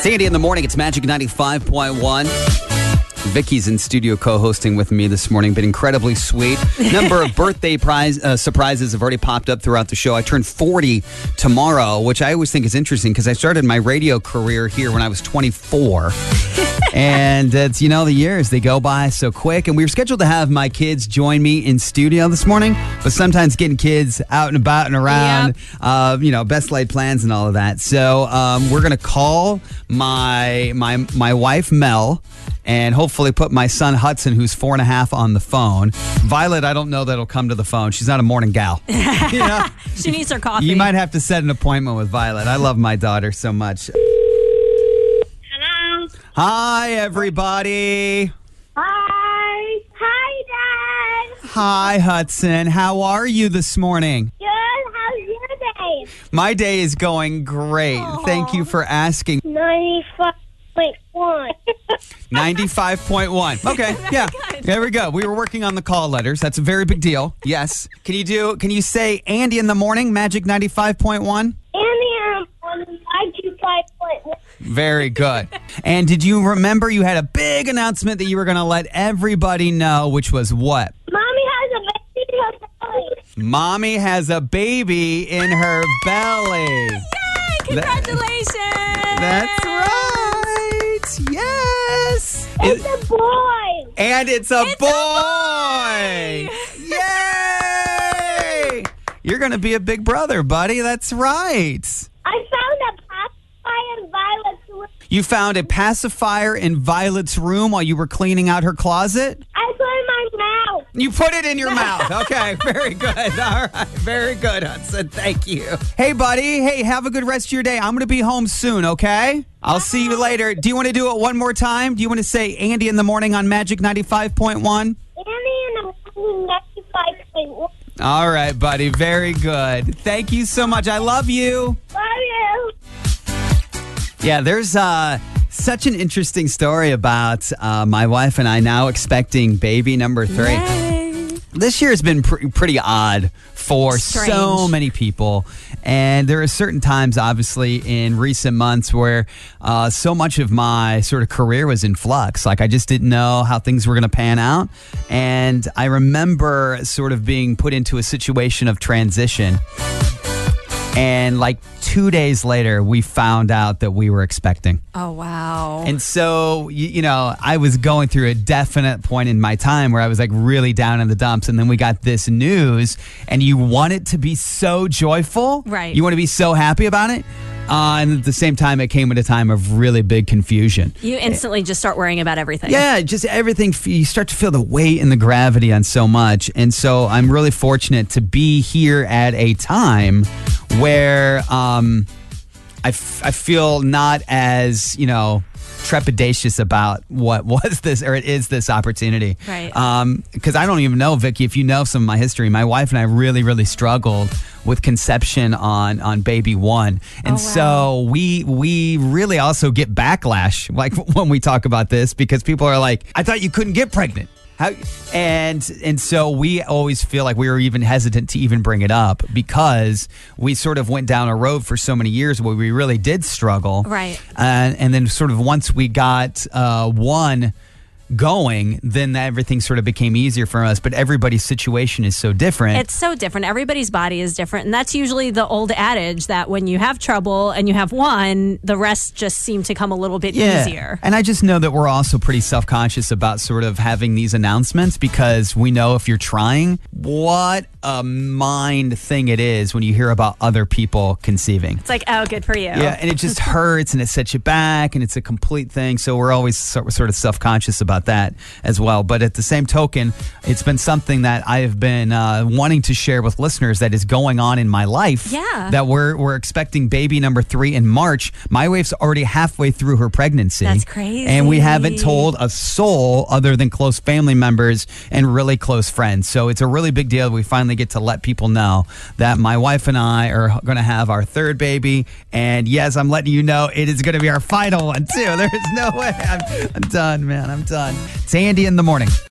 Sandy in the morning. It's Magic 95.1. Vicky's in studio co-hosting with me this morning. Been incredibly sweet. Number of birthday prize uh, surprises have already popped up throughout the show. I turned 40 tomorrow, which I always think is interesting because I started my radio career here when I was 24. and it's you know the years they go by so quick and we were scheduled to have my kids join me in studio this morning but sometimes getting kids out and about and around uh, you know best laid plans and all of that so um, we're gonna call my my my wife mel and hopefully put my son hudson who's four and a half on the phone violet i don't know that'll come to the phone she's not a morning gal you know She needs her coffee. you might have to set an appointment with violet i love my daughter so much Hello. hi everybody Hi. Hi, Dad. Hi, Hudson. How are you this morning? Good. How's your day? My day is going great. Thank you for asking. 95.1. 95.1. Okay, yeah. There we go. We were working on the call letters. That's a very big deal. Yes. Can you do, can you say Andy in the morning, Magic 95.1? and the um, 95.1. Very good. and did you remember you had a big announcement that you were going to let everybody know, which was what? Mommy has a baby in her belly. Mommy has a baby in her belly. Yay! Congratulations! That's right. Yes. It's It- a boy. and it's a It's boy. a Yay! You're going to be a big brother, buddy. That's right. I found a pacifier in Violet's room. You found a pacifier in Violet's room while you were cleaning out her closet? I put it in my mouth. You put it in your mouth. Okay, very good. All right, very good, Hudson. Thank you. Hey, buddy. Hey, have a good rest of your day. I'm going to be home soon, okay? I'll see you later. Do you want to do it one more time? Do you want to say Andy in the morning on Magic 95.1? Annie and the 95.1. All right, buddy. Very good. Thank you so much. I love you. Love you. Yeah, there's uh, such an interesting story about uh, my wife and I now expecting baby number three. Yay. This year has been pr- pretty odd for Strange. so many people. And there are certain times, obviously, in recent months where uh, so much of my sort of career was in flux. Like, I just didn't know how things were going to pan out. And I remember sort of being put into a situation of transition. And like two days later, we found out that we were expecting. Oh wow! And so, you, you know, I was going through a definite point in my time where I was like really down in the dumps. And then we got this news, and you want it to be so joyful. Right. You want to be so happy about it. Uh, and at the same time, it came at a time of really big confusion. you instantly just start worrying about everything. Yeah, just everything. You start to feel the weight and the gravity on so much. And so I'm really fortunate to be here at a time where um, I, f- I feel not as, you know, trepidatious about what was this or it is this opportunity. Right. Because I don't even know, Vicky, if you know some of my history, my wife and I really, really struggled with conception on on baby one, and Oh, wow. so we we really also get backlash like when we talk about this because people are like, I thought you couldn't get pregnant. How, and and so we always feel like we were even hesitant to even bring it up because we sort of went down a road for so many years where we really did struggle, Right. And and then sort of once we got uh, one going, then everything sort of became easier for us. But everybody's situation is so different. It's so different. Everybody's body is different. And that's usually the old adage that when you have trouble and you have one, the rest just seem to come a little bit easier. And I just know that we're also pretty self conscious about sort of having these announcements because we know if you're trying, what a mind thing it is when you hear about other people conceiving. It's like, oh, good for you. Yeah, and it just hurts and it sets you back and it's a complete thing. So we're always sort sort of self conscious about that as well. But at the same token, it's been something that I have been uh, wanting to share with listeners that is going on in my life. Yeah. That we're, we're expecting baby number three in March. My wife's already halfway through her pregnancy. That's crazy. And we haven't told a soul other than close family members and really close friends. So it's a really big deal. We finally get to let people know that my wife and I are going to have our third baby. And yes, I'm letting you know it is going to be our final one, too. There's no way. I'm, I'm done, man. I'm done. It's Andy in the morning.